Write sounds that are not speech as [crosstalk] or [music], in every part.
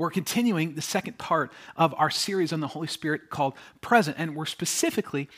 We're continuing the second part of our series on the Holy Spirit called Present, and we're specifically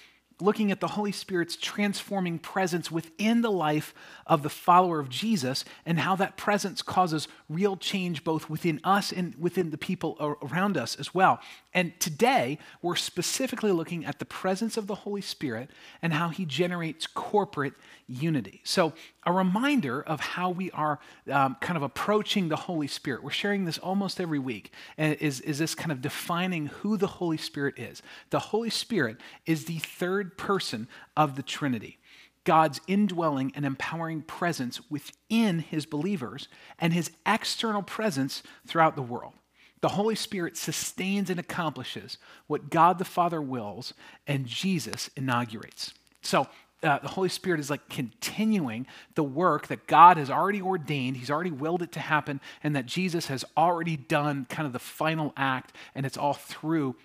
looking at the Holy Spirit's transforming presence within the life of the follower of Jesus and how that presence causes real change both within us and within the people around us as well. And today, we're specifically looking at the presence of the Holy Spirit and how he generates corporate unity. So, a reminder of how we are um, kind of approaching the Holy Spirit. We're sharing this almost every week, is, is this kind of defining who the Holy Spirit is. The Holy Spirit is the third person of the Trinity. God's indwelling and empowering presence within his believers and his external presence throughout the world. The Holy Spirit sustains and accomplishes what God the Father wills and Jesus inaugurates. So, uh, the Holy Spirit is like continuing the work that God has already ordained. He's already willed it to happen, and that Jesus has already done kind of the final act, and it's all through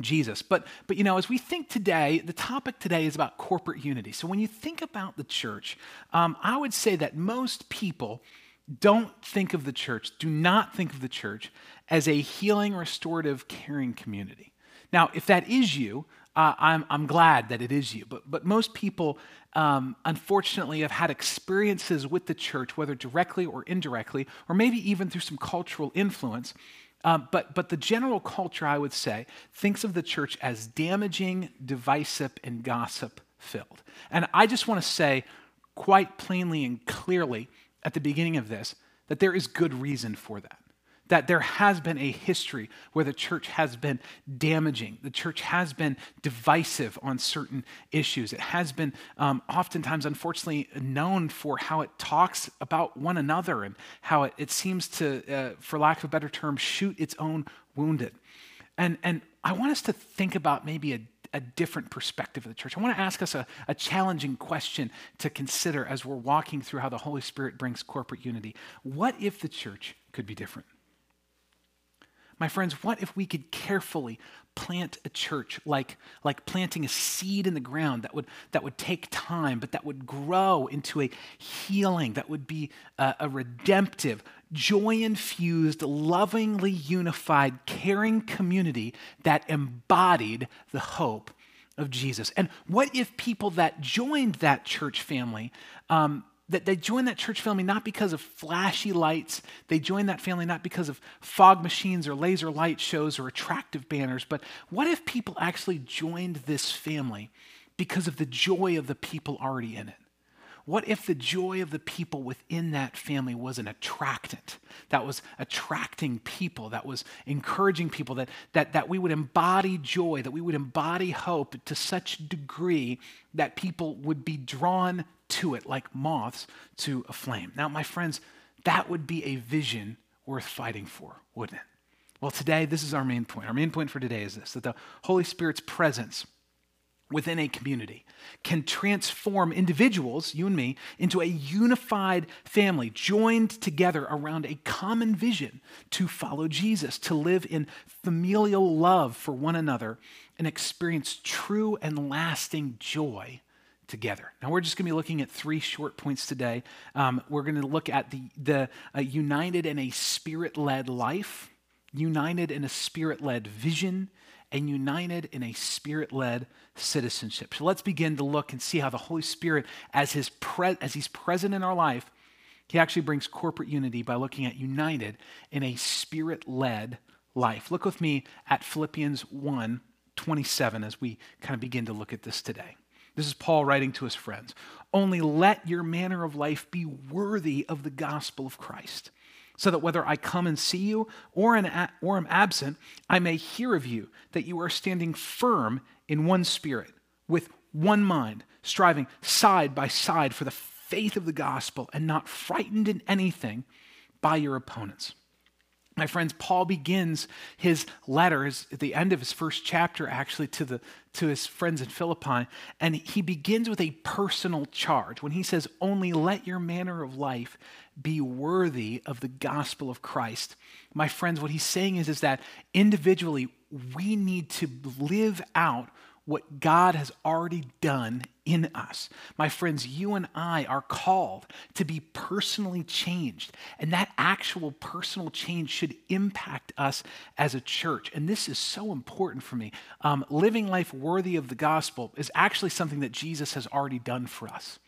Jesus. But, but you know, as we think today, the topic today is about corporate unity. So when you think about the church, um, I would say that most people don't think of the church, do not think of the church as a healing, restorative, caring community. Now, if that is you, uh, I'm, I'm glad that it is you. But, but most people, um, unfortunately, have had experiences with the church, whether directly or indirectly, or maybe even through some cultural influence. Um, but, but the general culture, I would say, thinks of the church as damaging, divisive, and gossip filled. And I just want to say quite plainly and clearly at the beginning of this that there is good reason for that that there has been a history where the church has been damaging. The church has been divisive on certain issues. It has been um, oftentimes, unfortunately, known for how it talks about one another and how it, it seems to, uh, for lack of a better term, shoot its own wounded. And, and I want us to think about maybe a a different perspective of the church. I want to ask us a, a, challenging question to consider as we're walking through how the Holy Spirit brings corporate unity. What if the church could be different? My friends, what if we could carefully plant a church like, like planting a seed in the ground that would, that would take time, but that would grow into a healing, that would be a, a redemptive, joy infused, lovingly unified, caring community that embodied the hope of Jesus? And what if people that joined that church family um, that they join that church family not because of flashy lights. They join that family not because of fog machines or laser light shows or attractive banners. But what if people actually joined this family because of the joy of the people already in it? What if the joy of the people within that family was an attractant that was attracting people, that was encouraging people, that, that, that we would embody joy, that we would embody hope to such degree that people would be drawn to it like moths to a flame. Now, my friends, that would be a vision worth fighting for, wouldn't it? Well, today, this is our main point. Our main point for today is this that the Holy Spirit's presence within a community can transform individuals, you and me, into a unified family, joined together around a common vision to follow Jesus, to live in familial love for one another, and experience true and lasting joy together. Now, we're just going to be looking at three short points today. Um, we're going to look at the, the uh, united in a spirit led life, united in a spirit led vision, and united in a spirit led citizenship. So let's begin to look and see how the Holy Spirit, as, his pre- as he's present in our life, he actually brings corporate unity by looking at united in a spirit led life. Look with me at Philippians 1 27 as we kind of begin to look at this today. This is Paul writing to his friends. Only let your manner of life be worthy of the gospel of Christ, so that whether I come and see you or, an, or am absent, I may hear of you that you are standing firm in one spirit, with one mind, striving side by side for the faith of the gospel, and not frightened in anything by your opponents. My friends, Paul begins his letter his, at the end of his first chapter, actually, to, the, to his friends in Philippi, and he begins with a personal charge when he says, Only let your manner of life be worthy of the gospel of Christ. My friends, what he's saying is, is that individually, we need to live out what God has already done in us. My friends, you and I are called to be personally changed, and that actual personal change should impact us as a church. And this is so important for me. Um, living life worthy of the gospel is actually something that Jesus has already done for us.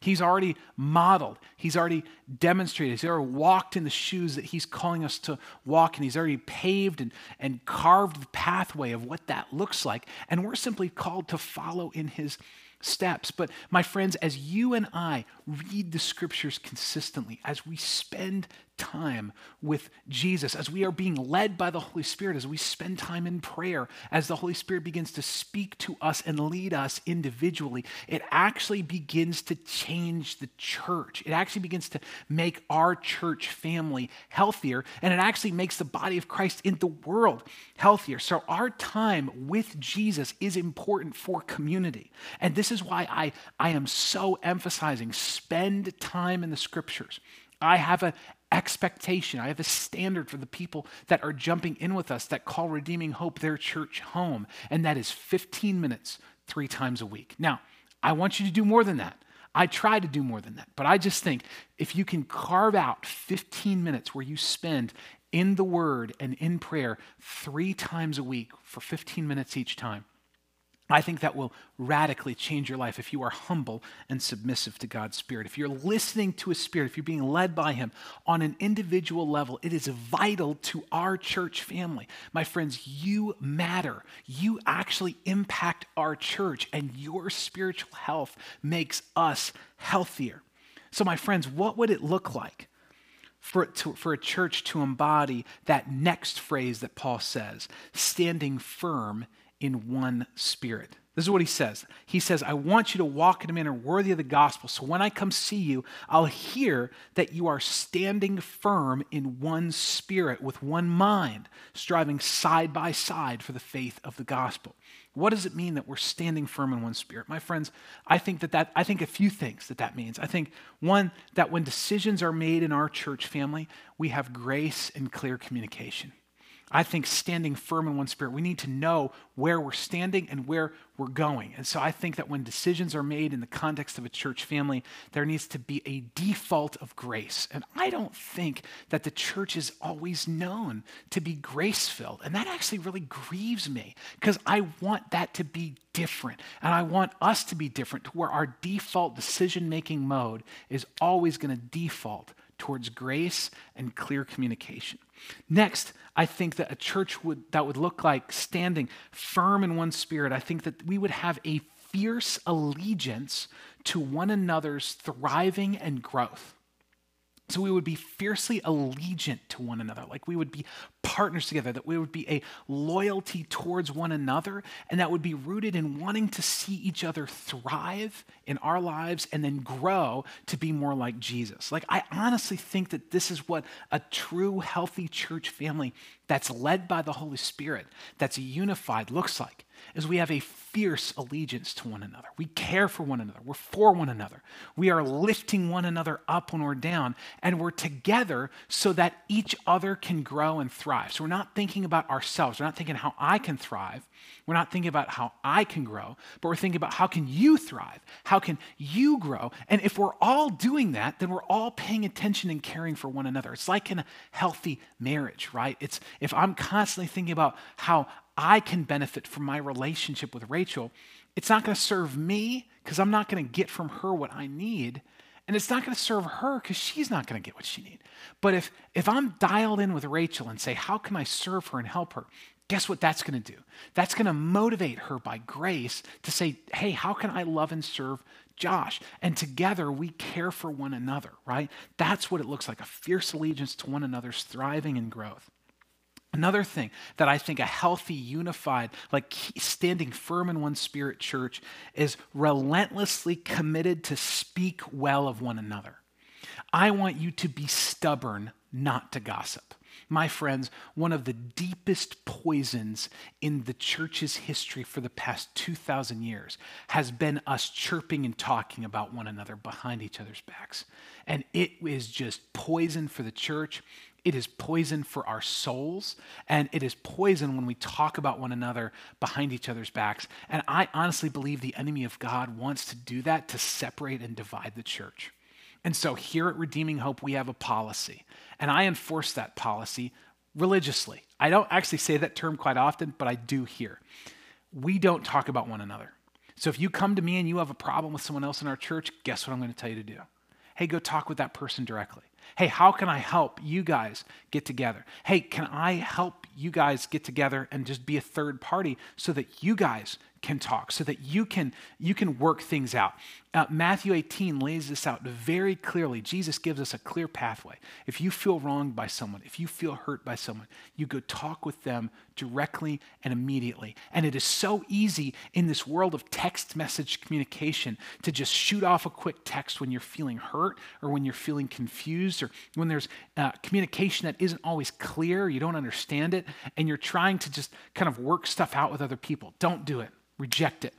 He's already modeled, he's already demonstrated, he's already walked in the shoes that he's calling us to walk in. He's already paved and, and carved the pathway of what that looks like. And we're simply called to follow in his steps. But my friends, as you and I read the scriptures consistently, as we spend time with Jesus, as we are being led by the Holy Spirit, as we spend time in prayer, as the Holy Spirit begins to speak to us and lead us individually, it actually begins to change the church. It actually begins to make our church family healthier, and it actually makes the body of Christ in the world healthier. So, our time with Jesus is important for community. And this is why I, I am so emphasizing spend time in the scriptures. I have an expectation. I have a standard for the people that are jumping in with us that call Redeeming Hope their church home, and that is 15 minutes three times a week. Now, I want you to do more than that. I try to do more than that, but I just think if you can carve out 15 minutes where you spend in the Word and in prayer three times a week for 15 minutes each time, I think that will radically change your life if you are humble and submissive to God's Spirit. If you're listening to His Spirit, if you're being led by Him on an individual level, it is vital to our church family. My friends, you matter. You actually impact our church, and your spiritual health makes us healthier. So, my friends, what would it look like? For, to, for a church to embody that next phrase that Paul says, standing firm in one spirit. This is what he says. He says, I want you to walk in a manner worthy of the gospel. So when I come see you, I'll hear that you are standing firm in one spirit, with one mind, striving side by side for the faith of the gospel. What does it mean that we're standing firm in one spirit? My friends, I think that, that I think a few things that that means. I think one that when decisions are made in our church family, we have grace and clear communication. I think standing firm in one spirit, we need to know where we're standing and where we're going. And so I think that when decisions are made in the context of a church family, there needs to be a default of grace. And I don't think that the church is always known to be grace filled. And that actually really grieves me because I want that to be different. And I want us to be different to where our default decision making mode is always going to default towards grace and clear communication. Next, I think that a church would, that would look like standing firm in one spirit, I think that we would have a fierce allegiance to one another's thriving and growth. So we would be fiercely allegiant to one another, like we would be partners together, that we would be a loyalty towards one another, and that would be rooted in wanting to see each other thrive in our lives and then grow to be more like Jesus. Like, I honestly think that this is what a true, healthy church family that's led by the Holy Spirit, that's unified, looks like is we have a fierce allegiance to one another. We care for one another. We're for one another. We are lifting one another up when we're down, and we're together so that each other can grow and thrive. So we're not thinking about ourselves. We're not thinking how I can thrive. We're not thinking about how I can grow, but we're thinking about how can you thrive? How can you grow? And if we're all doing that, then we're all paying attention and caring for one another. It's like in a healthy marriage, right? It's if I'm constantly thinking about how I can benefit from my relationship with Rachel, it's not going to serve me because I'm not going to get from her what I need. And it's not going to serve her because she's not going to get what she needs. But if, if I'm dialed in with Rachel and say, How can I serve her and help her? Guess what that's going to do? That's going to motivate her by grace to say, Hey, how can I love and serve Josh? And together we care for one another, right? That's what it looks like a fierce allegiance to one another's thriving and growth. Another thing that I think a healthy, unified, like standing firm in one spirit church is relentlessly committed to speak well of one another. I want you to be stubborn, not to gossip. My friends, one of the deepest poisons in the church's history for the past 2,000 years has been us chirping and talking about one another behind each other's backs. And it is just poison for the church. It is poison for our souls, and it is poison when we talk about one another behind each other's backs. And I honestly believe the enemy of God wants to do that to separate and divide the church. And so here at Redeeming Hope, we have a policy, and I enforce that policy religiously. I don't actually say that term quite often, but I do here. We don't talk about one another. So if you come to me and you have a problem with someone else in our church, guess what I'm going to tell you to do? Hey, go talk with that person directly. Hey, how can I help you guys get together? Hey, can I help you guys get together and just be a third party so that you guys can talk so that you can you can work things out uh, matthew 18 lays this out very clearly. Jesus gives us a clear pathway. If you feel wronged by someone if you feel hurt by someone you go talk with them directly and immediately. And it is so easy in this world of text message communication to just shoot off a quick text when you're feeling hurt or when you're feeling confused or when there's uh, communication that isn't always clear you don't understand it and you're trying to just kind of work stuff out with other people. Don't do it. Reject it.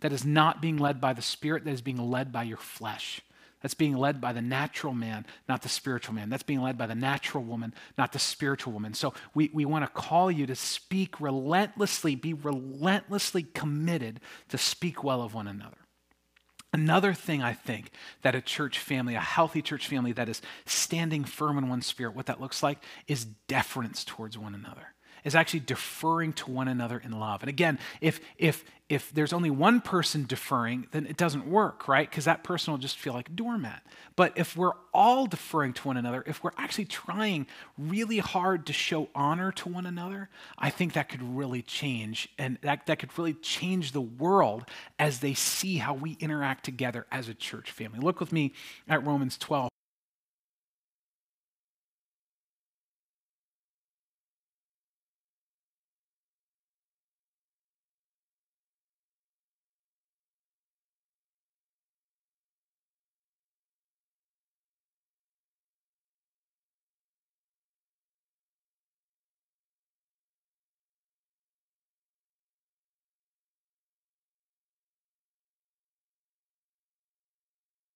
That is not being led by the Spirit, that is being led by your flesh. That's being led by the natural man, not the spiritual man. That's being led by the natural woman, not the spiritual woman. So we, we want to call you to speak relentlessly, be relentlessly committed to speak well of one another. Another thing I think that a church family, a healthy church family that is standing firm in one spirit, what that looks like is deference towards one another is actually deferring to one another in love. And again, if if if there's only one person deferring, then it doesn't work, right? Because that person will just feel like a doormat. But if we're all deferring to one another, if we're actually trying really hard to show honor to one another, I think that could really change. And that, that could really change the world as they see how we interact together as a church family. Look with me at Romans 12.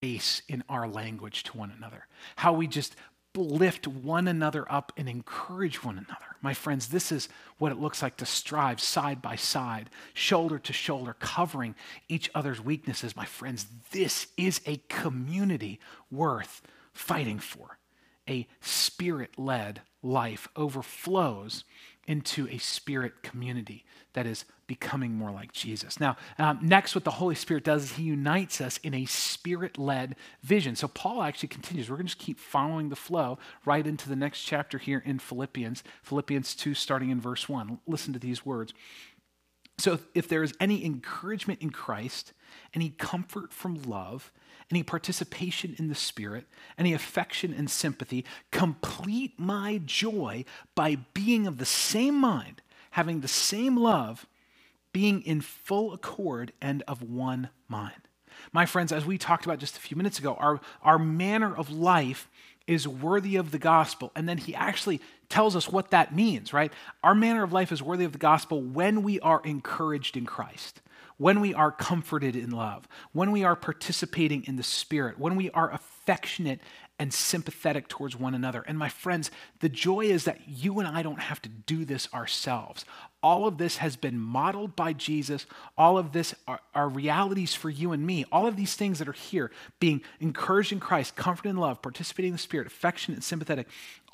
Grace in our language to one another, how we just lift one another up and encourage one another. My friends, this is what it looks like to strive side by side, shoulder to shoulder, covering each other's weaknesses. My friends, this is a community worth fighting for. A spirit led life overflows into a spirit community that is becoming more like Jesus. Now, um, next, what the Holy Spirit does is he unites us in a spirit led vision. So, Paul actually continues. We're going to just keep following the flow right into the next chapter here in Philippians, Philippians 2, starting in verse 1. Listen to these words. So, if there is any encouragement in Christ, any comfort from love, any participation in the Spirit, any affection and sympathy, complete my joy by being of the same mind, having the same love being in full accord and of one mind. My friends, as we talked about just a few minutes ago, our, our manner of life is worthy of the gospel. And then he actually tells us what that means, right? Our manner of life is worthy of the gospel when we are encouraged in Christ, when we are comforted in love, when we are participating in the Spirit, when we are affectionate and sympathetic towards one another. And my friends, the joy is that you and I don't have to do this ourselves. All of this has been modeled by Jesus. All of this are, are, realities for you and me. All of these things that are here, being encouraged in Christ, comforted in love, participating in the Spirit, affectionate and sympathetic,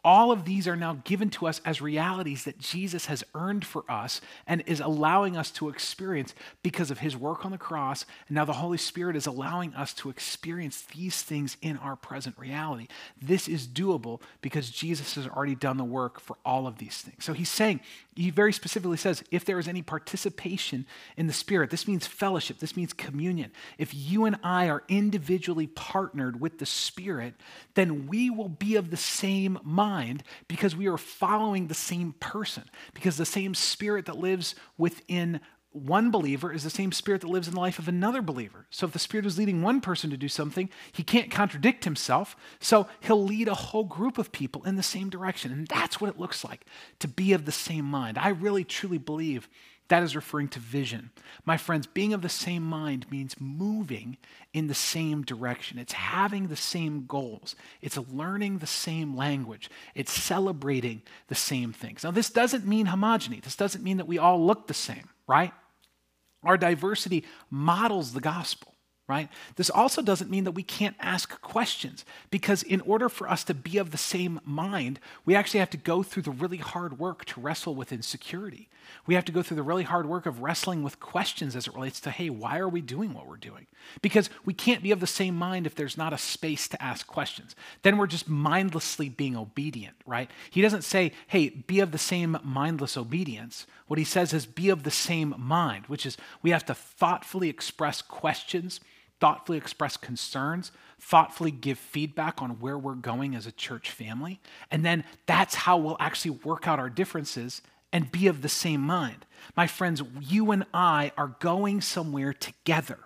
all of these are now given to us as realities that Jesus has earned for us and is allowing us to experience because of his work on the cross. And now the Holy Spirit is allowing us to experience these things in our present reality. This is doable because Jesus has already done the work for all of these things. So he's saying, he very specifically says, if there is any participation in the Spirit, this means fellowship, this means communion. If you and I are individually partnered with the Spirit, then we will be of the same mind mind because we are following the same person, because the same spirit that lives within one believer is the same spirit that lives in the life of another believer. So if the spirit is leading one person to do something, he can't contradict himself. So he'll lead a whole group of people in the same direction. And that's what it looks like to be of the same mind. I really truly believe that is referring to vision. My friends, being of the same mind means moving in the same direction. It's having the same goals. It's learning the same language. It's celebrating the same things. Now, this doesn't mean homogeny. This doesn't mean that we all look the same, right? Our diversity models the gospel right? This also doesn't mean that we can't ask questions because, in order for us to be of the same mind, we actually have to go through the really hard work to wrestle with insecurity. We have to go through the really hard work of wrestling with questions as it relates to, hey, why are we doing what we're doing? Because we can't be of the same mind if there's not a space to ask questions. Then we're just mindlessly being obedient, right? He doesn't say, hey, be of the same mindless obedience. What he says is, be of the same mind, which is we have to thoughtfully express questions thoughtfully express concerns, thoughtfully give feedback on where we're going as a church family. And then that's how we'll actually work out our differences and be of the same mind. My friends, you and I are going somewhere together.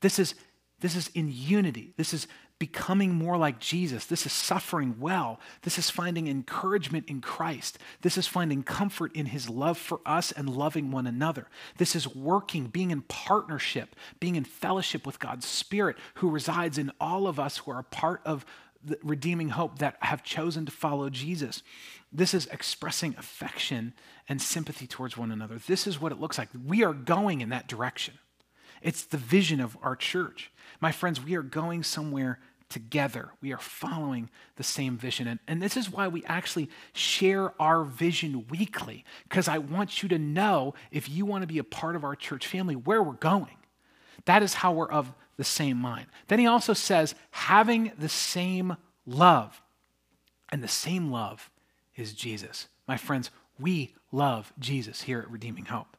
This is, this is in unity. This is becoming more like Jesus. This is suffering well. This is finding encouragement in Christ. This is finding comfort in his love for us and loving one another. This is working, being in partnership, being in fellowship with God's Spirit who resides in all of us who are a part of the redeeming hope that have chosen to follow Jesus. This is expressing affection and sympathy towards one another. This is what it looks like. We are going in that direction. It's the vision of our church. My friends, we are going somewhere together. We are following the same vision. And, and this is why we actually share our vision weekly, because I want you to know if you want to be a part of our church family, where we're going. That is how we're of the same mind. Then he also says, having the same love. And the same love is Jesus. My friends, we love Jesus here at Redeeming Hope.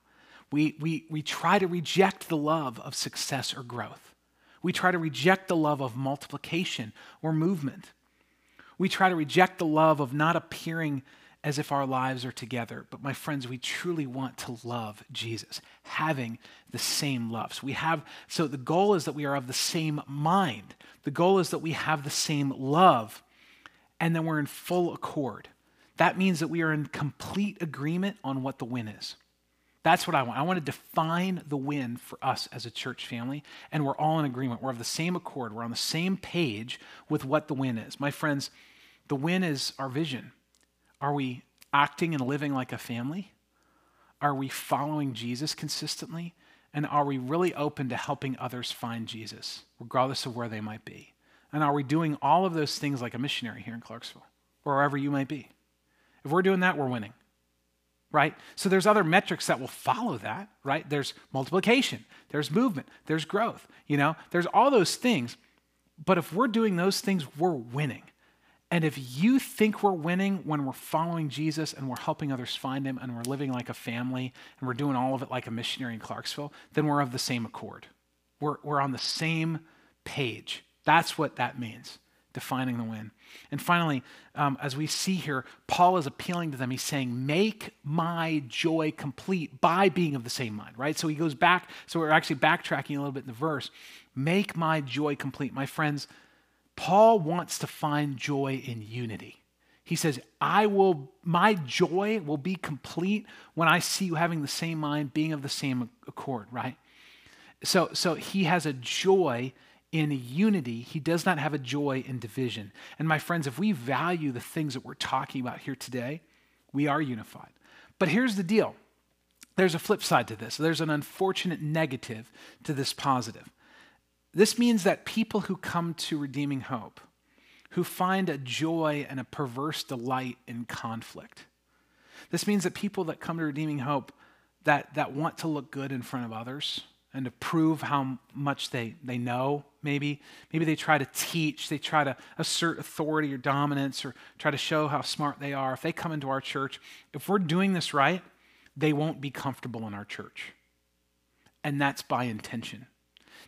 We, we, we try to reject the love of success or growth. We try to reject the love of multiplication or movement. We try to reject the love of not appearing as if our lives are together. But my friends, we truly want to love Jesus, having the same love. So we have so the goal is that we are of the same mind. The goal is that we have the same love and then we're in full accord. That means that we are in complete agreement on what the win is. That's what I want. I want to define the win for us as a church family, and we're all in agreement. We're of the same accord. We're on the same page with what the win is. My friends, the win is our vision. Are we acting and living like a family? Are we following Jesus consistently? And are we really open to helping others find Jesus, regardless of where they might be? And are we doing all of those things like a missionary here in Clarksville, or wherever you might be? If we're doing that, we're winning right? So there's other metrics that will follow that, right? There's multiplication, there's movement, there's growth, you know, there's all those things. But if we're doing those things, we're winning. And if you think we're winning when we're following Jesus and we're helping others find him and we're living like a family and we're doing all of it like a missionary in Clarksville, then we're of the same accord. We're, we're on the same page. That's what that means defining the win. And finally, um, as we see here, Paul is appealing to them. He's saying, Make my joy complete by being of the same mind, right? So he goes back. So we're actually backtracking a little bit in the verse. Make my joy complete. My friends, Paul wants to find joy in unity. He says, I will, my joy will be complete when I see you having the same mind, being of the same accord, right? So, so he has a joy in unity, he does not have a joy in division. And my friends, if we value the things that we're talking about here today, we are unified. But here's the deal there's a flip side to this. There's an unfortunate negative to this positive. This means that people who come to redeeming hope, who find a joy and a perverse delight in conflict, this means that people that come to redeeming hope that, that want to look good in front of others, and to prove how much they, they know, maybe. Maybe they try to teach, they try to assert authority or dominance or try to show how smart they are. If they come into our church, if we're doing this right, they won't be comfortable in our church. And that's by intention.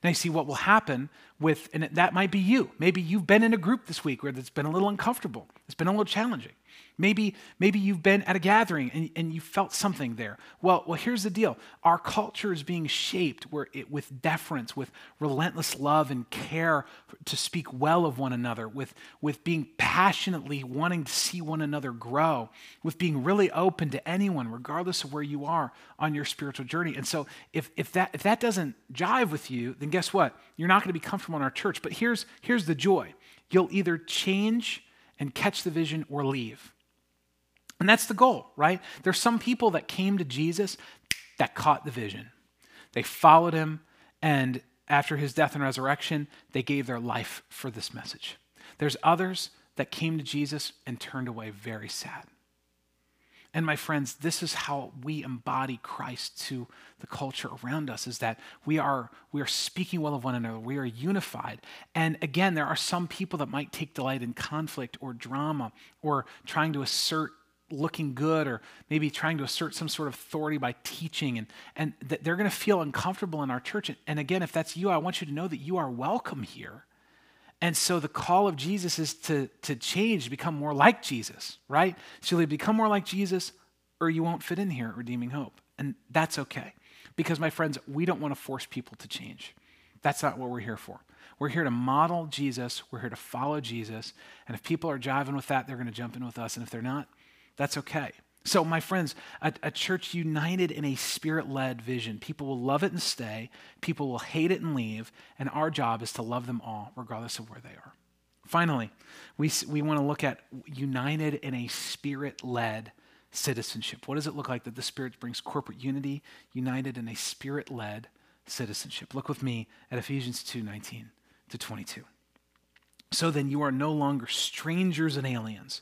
Now, you see what will happen with, and that might be you. Maybe you've been in a group this week where it's been a little uncomfortable, it's been a little challenging. Maybe, maybe you've been at a gathering and, and you felt something there. Well, well, here's the deal. Our culture is being shaped where it, with deference, with relentless love and care to speak well of one another, with, with being passionately wanting to see one another grow, with being really open to anyone, regardless of where you are on your spiritual journey. And so if, if, that, if that doesn't jive with you, then guess what? You're not going to be comfortable in our church. But here's, here's the joy. You'll either change and catch the vision or leave. And that's the goal, right? There's some people that came to Jesus that caught the vision. They followed him, and after his death and resurrection, they gave their life for this message. There's others that came to Jesus and turned away very sad. And my friends, this is how we embody Christ to the culture around us is that we are we are speaking well of one another. We are unified. And again, there are some people that might take delight in conflict or drama or trying to assert looking good or maybe trying to assert some sort of authority by teaching. And, and that they're going to feel uncomfortable in our church. And again if that's you i want you to know that you are welcome here. And so the call of jesus is to, to change become more like jesus right? So you become more like jesus or you won't fit in here at redeeming hope. And that's okay. Because my friends we don't want to force people to change. That's not what we're here for. We're here to model jesus. We're here to follow jesus. And if people are jiving with that they're going to jump in with us. And if they're not that's okay. So, my friends, a, a church united in a spirit led vision. People will love it and stay, people will hate it and leave, and our job is to love them all, regardless of where they are. Finally, we, we want to look at united in a spirit led citizenship. What does it look like that the Spirit brings corporate unity, united in a spirit led citizenship? Look with me at Ephesians 2 19 to 22. So then, you are no longer strangers and aliens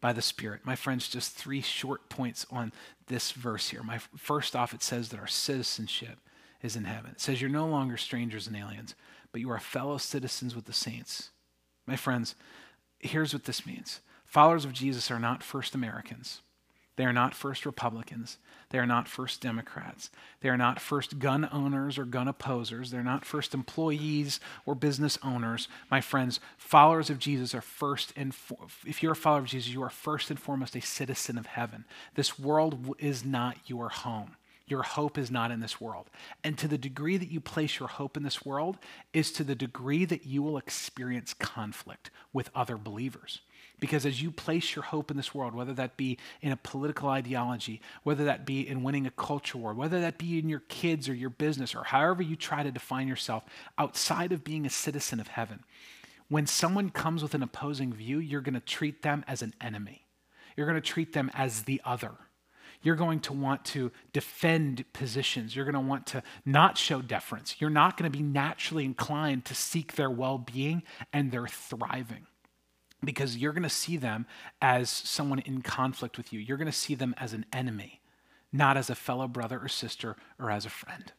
by the Spirit. My friends, just three short points on this verse here. My first off, it says that our citizenship is in heaven. It says you're no longer strangers and aliens, but you are fellow citizens with the saints. My friends, here's what this means. Followers of Jesus are not first Americans. They are not first Republicans. They are not first Democrats. They are not first gun owners or gun opposers. They're not first employees or business owners. My friends, followers of Jesus are first and for- if you're a follower of Jesus, you are first and foremost a citizen of heaven. This world is not your home. Your hope is not in this world. And to the degree that you place your hope in this world is to the degree that you will experience conflict with other believers. Because as you place your hope in this world, whether that be in a political ideology, whether that be in winning a culture war, whether that be in your kids or your business, or however you try to define yourself outside of being a citizen of heaven, when someone comes with an opposing view, you're going to treat them as an enemy. You're going to treat them as the other. You're going to want to defend positions. You're going to want to not show deference. You're not going to be naturally inclined to seek their well being and their thriving because you're going to see them as someone in conflict with you. You're going to see them as an enemy, not as a fellow brother or sister or as a friend.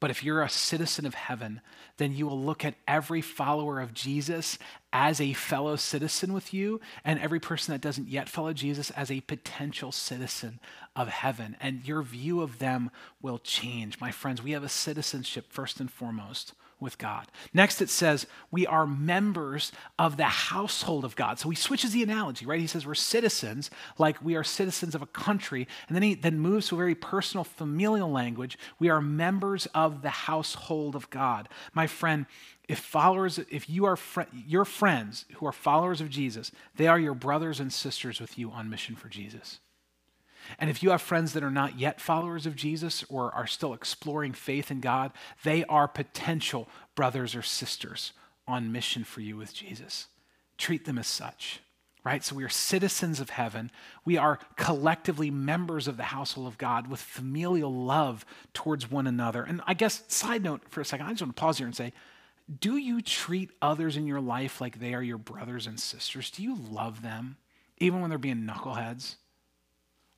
But if you're a citizen of heaven, then you will look at every follower of Jesus as a fellow citizen with you, and every person that doesn't yet follow Jesus as a potential citizen of heaven. And your view of them will change. My friends, we have a citizenship first and foremost with God. Next, it says we are members of the household of God. So he switches the analogy, right? He says we're citizens, like we are citizens of a country. And then he then moves to a very personal, familial language. We are members of the household of God. My friend, if followers, if you are fr- your friends who are followers of Jesus, they are your brothers and sisters with you on mission for Jesus. And if you have friends that are not yet followers of Jesus or are still exploring faith in God, they are potential brothers or sisters on mission for you with Jesus. Treat them as such, right? So we are citizens of heaven. We are collectively members of the household of God with familial love towards one another. And I guess, side note for a second, I just want to pause here and say, do you treat others in your life like they are your brothers and sisters? Do you love them, even when they're being knuckleheads?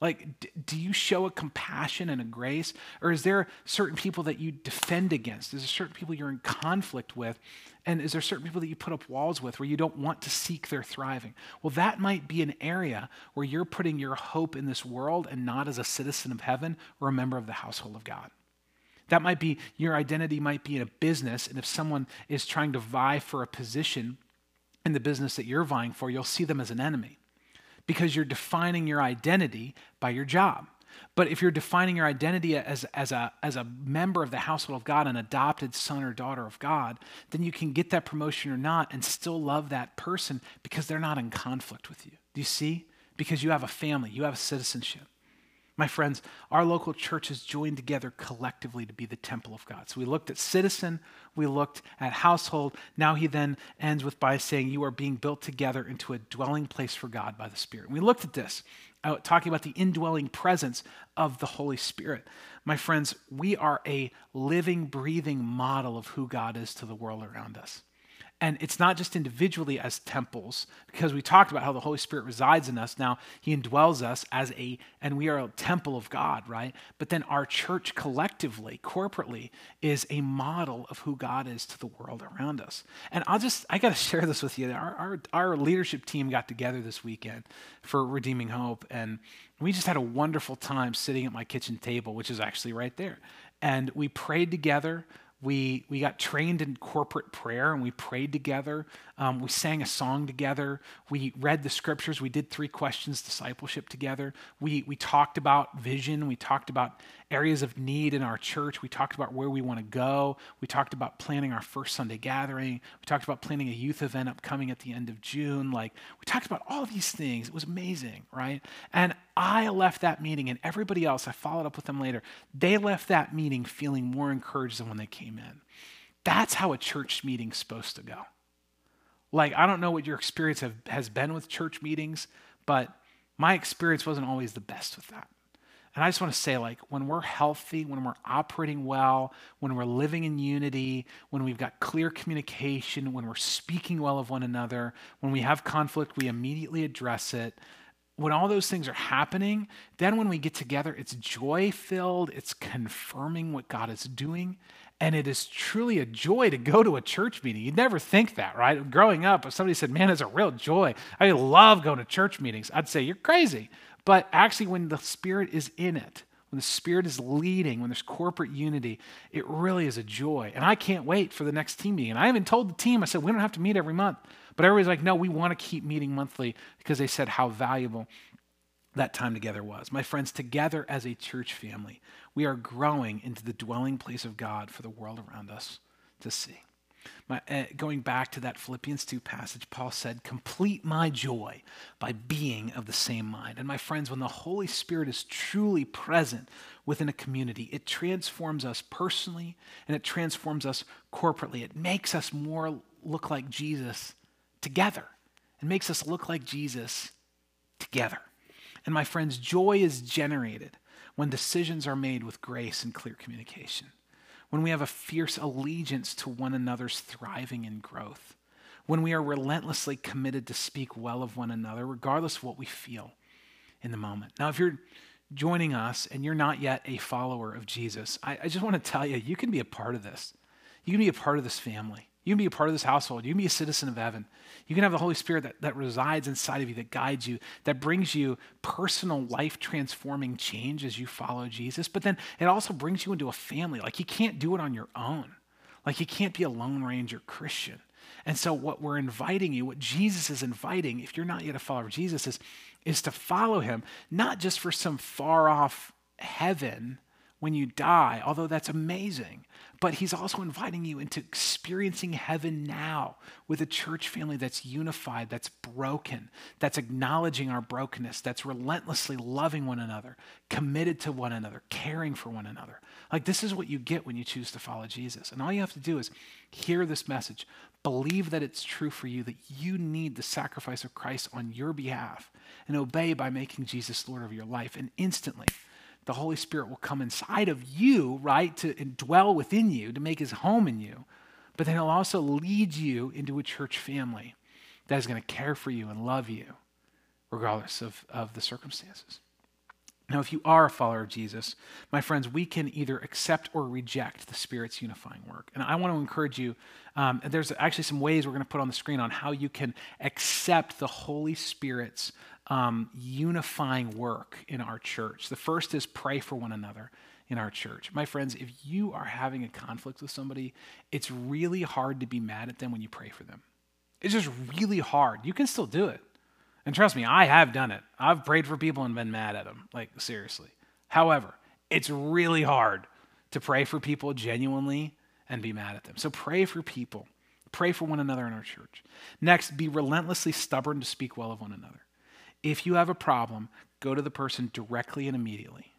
Like, d- do you show a compassion and a grace? Or is there certain people that you defend against? Is there certain people you're in conflict with? And is there certain people that you put up walls with where you don't want to seek their thriving? Well, that might be an area where you're putting your hope in this world and not as a citizen of heaven or a member of the household of God. That might be your identity, might be in a business. And if someone is trying to vie for a position in the business that you're vying for, you'll see them as an enemy because you're defining your identity by your job. But if you're defining your identity as, as, a, as a member of the household of God, an adopted son or daughter of God, then you can get that promotion or not and still love that person because they're not in conflict with you. Do you see? Because you have a family, you have a citizenship. My friends, our local church has joined together collectively to be the temple of God. So we looked at citizen, we looked at household. Now he then ends with by saying, You are being built together into a dwelling place for God by the Spirit. And we looked at this, uh, talking about the indwelling presence of the Holy Spirit. My friends, we are a living, breathing model of who God is to the world around us. And it's not just individually as temples, because we talked about how the Holy Spirit resides in us. Now, He indwells us as a, and we are a temple of God, right? But then our church collectively, corporately, is a model of who God is to the world around us. And I'll just, I got to [laughs] share this with you. Our, our, our leadership team got together this weekend for Redeeming Hope, and we just had a wonderful time sitting at my kitchen table, which is actually right there. And we prayed together. We, we got trained in corporate prayer and we prayed together. Um, we sang a song together. We read the scriptures. We did three questions discipleship together. We, we talked about vision. We talked about areas of need in our church. We talked about where we want to go. We talked about planning our first Sunday gathering. We talked about planning a youth event upcoming at the end of June. Like, we talked about all these things. It was amazing, right? And I left that meeting, and everybody else, I followed up with them later, they left that meeting feeling more encouraged than when they came in. That's how a church meeting's supposed to go. Like, I don't know what your experience have, has been with church meetings, but my experience wasn't always the best with that. And I just want to say, like, when we're healthy, when we're operating well, when we're living in unity, when we've got clear communication, when we're speaking well of one another, when we have conflict, we immediately address it. When all those things are happening, then when we get together, it's joy filled, it's confirming what God is doing. And it is truly a joy to go to a church meeting. You'd never think that, right? Growing up, if somebody said, Man, it's a real joy. I love going to church meetings, I'd say, You're crazy. But actually, when the Spirit is in it, when the Spirit is leading, when there's corporate unity, it really is a joy. And I can't wait for the next team meeting. And I even told the team, I said, we don't have to meet every month. But everybody's like, no, we want to keep meeting monthly because they said how valuable that time together was. My friends, together as a church family, we are growing into the dwelling place of God for the world around us to see. My, uh, going back to that Philippians 2 passage, Paul said, Complete my joy by being of the same mind. And my friends, when the Holy Spirit is truly present within a community, it transforms us personally and it transforms us corporately. It makes us more look like Jesus together. It makes us look like Jesus together. And my friends, joy is generated when decisions are made with grace and clear communication when we have a fierce allegiance to one another's thriving and growth, when we are relentlessly committed to speak well of one another, regardless of what we feel in the moment. Now, if you're joining us and you're not yet a follower of Jesus, I, I just want to tell you, you can be a part of this. You can be a part of this family. You can be a part of this household. You can be a citizen of heaven. You can have the Holy Spirit that, that resides inside of you, that guides you, that brings you personal life transforming change as you follow Jesus. But then it also brings you into a family. Like you can't do it on your own. Like you can't be a Lone Ranger Christian. And so, what we're inviting you, what Jesus is inviting, if you're not yet a follower of Jesus, is, is to follow him, not just for some far off heaven when you die, although that's amazing. But he's also inviting you into experiencing heaven now with a church family that's unified, that's broken, that's acknowledging our brokenness, that's relentlessly loving one another, committed to one another, caring for one another. Like, this is what you get when you choose to follow Jesus. And all you have to do is hear this message, believe that it's true for you, that you need the sacrifice of Christ on your behalf, and obey by making Jesus Lord of your life. And instantly, the Holy Spirit will come inside of you, right, to dwell within you, to make his home in you. But then he'll also lead you into a church family that is going to care for you and love you, regardless of, of the circumstances. Now, if you are a follower of Jesus, my friends, we can either accept or reject the Spirit's unifying work. And I want to encourage you, um, there's actually some ways we're going to put on the screen on how you can accept the Holy Spirit's um, unifying work in our church. The first is pray for one another in our church. My friends, if you are having a conflict with somebody, it's really hard to be mad at them when you pray for them. It's just really hard. You can still do it. And trust me, I have done it. I've prayed for people and been mad at them, like seriously. However, it's really hard to pray for people genuinely and be mad at them. So pray for people. Pray for one another in our church. Next, be relentlessly stubborn to speak well of one another. If you have a problem, go to the person directly and immediately.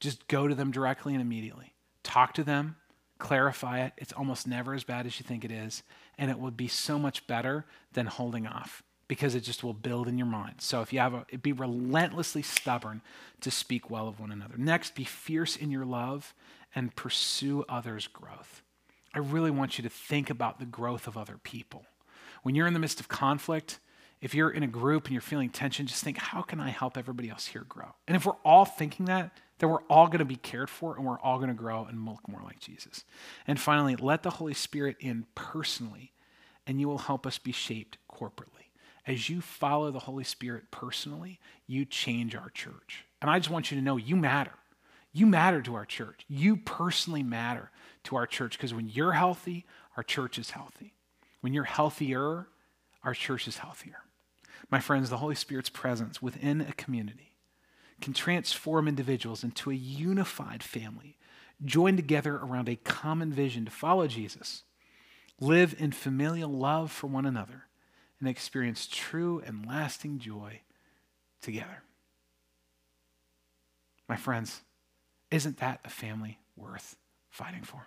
Just go to them directly and immediately. Talk to them, clarify it. It's almost never as bad as you think it is, and it would be so much better than holding off because it just will build in your mind. So if you have a, be relentlessly stubborn to speak well of one another. Next, be fierce in your love and pursue others' growth. I really want you to think about the growth of other people. When you're in the midst of conflict, if you're in a group and you're feeling tension, just think, how can I help everybody else here grow? And if we're all thinking that, then we're all going to be cared for and we're all going to grow and look more like Jesus. And finally, let the Holy Spirit in personally, and you will help us be shaped corporately as you follow the Holy Spirit personally, you change our church. And I just want you to know you matter. You matter to our church. You personally matter to our church because when you're healthy, our church is healthy. When you're healthier, our church is healthier. My friends, the Holy Spirit's presence within a community can transform individuals into a unified family, joined together around a common vision to follow Jesus, live in familial love for one another, and experience true and lasting joy together. My friends, isn't that a family worth fighting for?